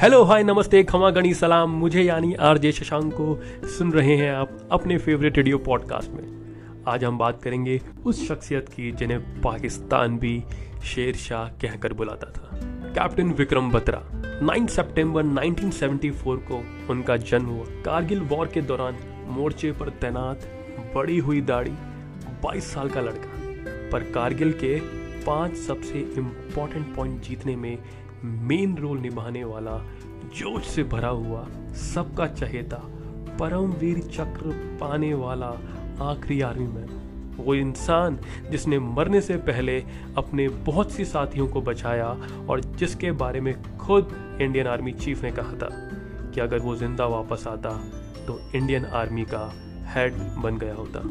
Hello hi नमस्ते खमा गणी सलाम। मुझे यानी आरजे शशांक को सुन रहे हैं आप अपने फेवरेट रेडियो पॉडकास्ट में। आज हम बात करेंगे उस शख्सियत की जिन्हें पाकिस्तान भी शेर शाह कहकर बुलाता था। कैप्टन विक्रम बत्रा 9 सितंबर 1974 को उनका जन्म हुआ। कारगिल वॉर के दौरान मोर्चे पर तैनात, बड़ी हुई दाढ़ी 22 साल का लड़का। पर कारगिल के पाँच सबसे इम्पोर्टेंट पॉइंट जीतने में मेन रोल निभाने वाला जोश से भरा हुआ सबका चहेता परमवीर चक्र पाने वाला आखिरी आर्मी मैन वो इंसान जिसने मरने से पहले अपने बहुत सी साथियों को बचाया और जिसके बारे में खुद इंडियन आर्मी चीफ ने कहा था कि अगर वो ज़िंदा वापस आता तो इंडियन आर्मी का हेड बन गया होता।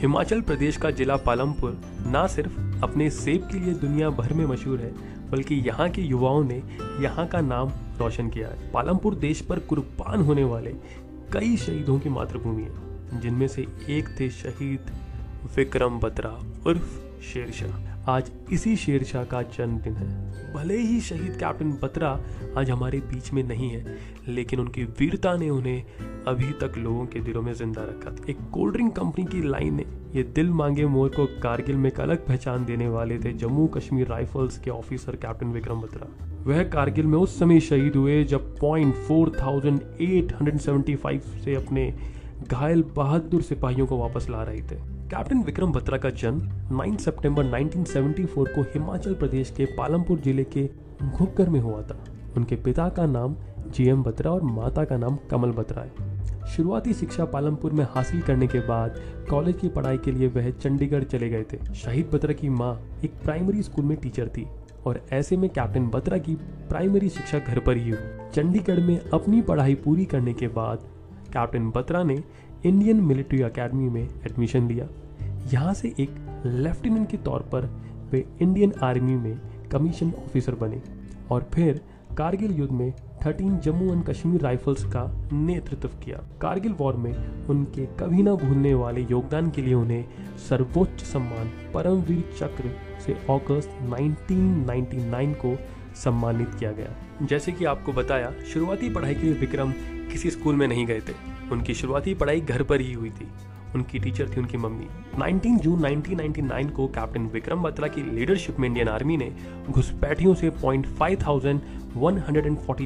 हिमाचल प्रदेश का जिला पालमपुर ना सिर्फ़ अपने सेब के लिए दुनिया भर में मशहूर है, बल्कि यहाँ के युवाओं ने यहाँ का नाम रोशन किया है। पालमपुर देश पर कुर्बान होने वाले कई शहीदों की मातृभूमि है, जिनमें से एक थे शहीद विक्रम बत्रा उर्फ़ शेरशाह। आज इसी शेरशाह का जन्मदिन है। भले ही शहीद कैप्टन बत्रा आज हमारे बीच में नहीं है, लेकिन उनकी वीरता ने उन्हें अभी तक लोगों के दिलों में ज़िंदा रखा था। एक कोल्ड ड्रिंक कंपनी की लाइन ने ये दिल मांगे मोर को कारगिल में एक अलग पहचान देने वाले थे जम्मू कश्मीर राइफल्स के ऑफिसर कैप्टन विक्रम बत्रा। वह कारगिल में उस समय शहीद हुए जब point four thousand eight hundred seventy five से अपने घायल बहादुर सिपाहियों को वापस ला रहे थे। कैप्टन विक्रम बत्रा का जन्म 9 सितंबर 1974 को हिमाचल प्रदेश के पालमपुर ज़िले के घुक्कर में हुआ था। उनके पिता का नाम जीएम बत्रा और माता का नाम कमल बत्रा है। शुरुआती शिक्षा पालमपुर में हासिल करने के बाद कॉलेज की पढ़ाई के लिए वह चंडीगढ़ चले गए थे। शहीद बत्रा की माँ एक प्राइमरी स्कूल में टीचर थी और ऐसे में कैप्टन बत्रा की प्राइमरी शिक्षा घर पर ही हुई। चंडीगढ़ में अपनी पढ़ाई पूरी करने के बाद कैप्टन बत्रा ने इंडियन मिलिट्री अकेडमी में एडमिशन लिया। यहाँ से एक लेफ्टिनेंट के तौर पर वे इंडियन आर्मी में कमीशन ऑफिसर बने और फिर कारगिल युद्ध में 13 जम्मू एंड कश्मीर राइफल्स का नेतृत्व किया। कारगिल वॉर में उनके कभी ना भूलने वाले योगदान के लिए उन्हें सर्वोच्च सम्मान परमवीर चक्र से अगस्त 1999 को सम्मानित किया गया। जैसे कि आपको बताया, शुरुआती पढ़ाई के लिए विक्रम किसी स्कूल में नहीं गए थे। उनकी शुरुआती पढ़ाई घर पर ही हुई थी। उनकी टीचर थी, उनकी मम्मी। 19 जून 1999 को कैप्टन विक्रम बत्रा की लीडरशिप में इंडियन आर्मी ने घुसपैठियों से पॉइंट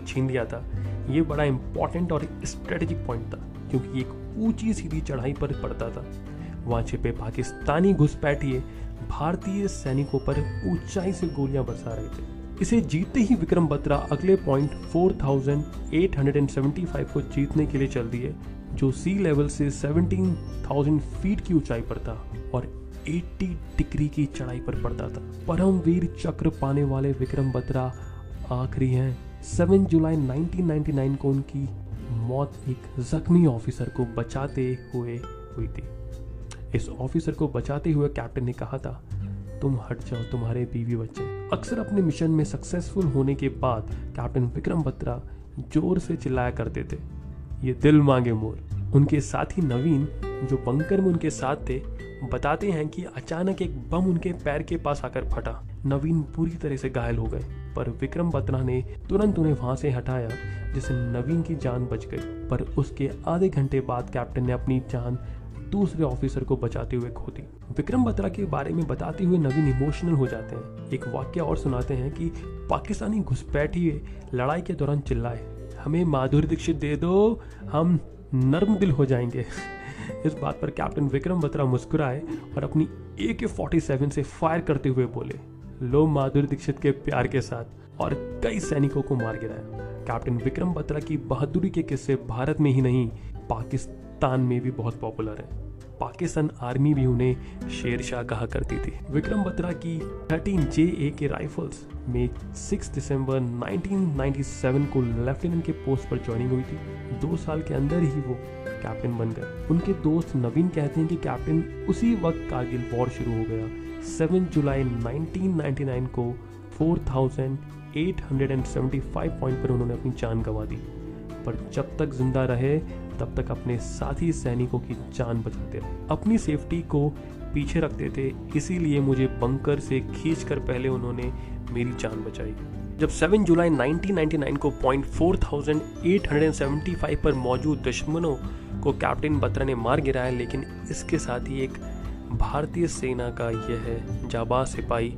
छीन लिया था। ये बड़ा इंपॉर्टेंट और स्ट्रेटेजिक पॉइंट था, क्योंकि एक ऊँची सीधी चढ़ाई पर पड़ता था। वहाँ छिपे पाकिस्तानी घुसपैठिए भारतीय सैनिकों पर ऊंचाई से गोलियाँ बरसा रहे थे। इसे जीतते ही विक्रम बत्रा अगले पॉइंट 4875 को जीतने के लिए चल दिए। जो सी लेवल से 17,000 फीट की ऊंचाई पर था और 80 डिग्री की चढ़ाई पर पड़ता था। परमवीर चक्र पाने वाले विक्रम बत्रा आखिरी हैं। 7 जुलाई 1999 को उनकी मौत एक जख्मी ऑफिसर को बचाते हुए हुई थी। इस ऑफिसर को बचाते हुए कैप्टन ने कहा था तुम हट जाओ तुम्हारे बीवी बच्चे अक्सर अपने मिशन में सक्सेसफुल होने के बाद कैप्टन विक्रम बत्रा ज़ोर से चिल्लाया करते थे ये दिल मांगे मोर। उनके साथी नवीन, जो बंकर में उनके साथ थे, बताते हैं कि अचानक एक बम उनके पैर के पास आकर फटा। नवीन पूरी तरह से घायल हो गए, पर विक्रम बत्रा ने तुरंत उन्हें वहाँ से हटाया, जिससे नवीन की जान बच गई। पर उसके आधे घंटे बाद कैप्टन ने अपनी जान दूसरे ऑफिसर को बचाते हुए खो दी। विक्रम बत्रा के बारे में बताते हुए नवीन इमोशनल हो जाते हैं। एक वाक्य और सुनाते हैं कि पाकिस्तानी घुसपैठिए लड़ाई के दौरान चिल्लाए, हमें माधुरी दीक्षित दे दो, हम नर्म दिल हो जाएँगे। इस बात पर कैप्टन विक्रम बत्रा मुस्कुराए और अपनी ए के फोर्टी सेवन से फायर करते हुए बोले, लो माधुरी दीक्षित के प्यार के साथ। और कई सैनिकों को मार गिराया। कैप्टन विक्रम बत्रा की बहादुरी के किस्से भारत में ही नहीं, पाकिस्तान में भी बहुत पॉपुलर है। पाकिस्तान आर्मी भी उन्हें शेर शाह कहा करती थी। विक्रम बत्रा की 13 जे ए के राइफल्स में 6 दिसंबर 1997 को लेफ्टिनेंट के पोस्ट पर ज्वाइनिंग हुई थी। दो साल के अंदर ही वो कैप्टन बन गए। उनके दोस्त नवीन कहते हैं कि कैप्टन उसी वक्त कारगिल वॉर शुरू हो गया। 7 जुलाई 1999 को 4,875 पॉइंट पर उन्होंने अपनी जान गंवा दी। पर जब तक ज़िंदा रहे तब तक अपने साथी सैनिकों की जान बचाते रहे। अपनी सेफ्टी को पीछे रखते थे इसीलिए मुझे बंकर से खींचकर पहले उन्होंने मेरी जान बचाई। जब 7 जुलाई 1999 को पॉइंट पर मौजूद दुश्मनों को कैप्टन बत्रा ने मार गिराया, लेकिन इसके साथ ही एक भारतीय सेना का यह जाबाज सिपाही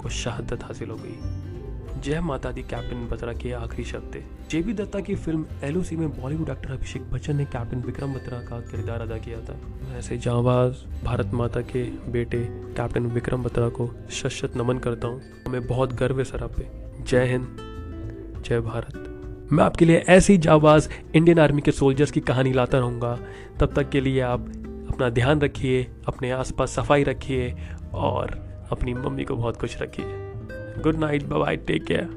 को शहादत हासिल हो गई। जय माता दी, कैप्टन बत्रा के आखिरी शब्द। जेबी दत्ता की फ़िल्म एलओसी में बॉलीवुड एक्टर अभिषेक बच्चन ने कैप्टन विक्रम बत्रा का किरदार अदा किया था। ऐसे जाबाज, भारत माता के बेटे, कैप्टन विक्रम बत्रा को शत नमन करता हूँ। हमें बहुत गर्व है सर आप पे। जय हिंद, जय भारत। मैं आपके लिए ऐसी जाबाज, इंडियन आर्मी के सोल्जर्स की कहानी लाता रहूँगा। तब तक के लिए आप अपना ध्यान रखिए, अपने आसपास सफ़ाई रखिए और अपनी मम्मी को बहुत खुश रखिए। good night. Bye bye take care.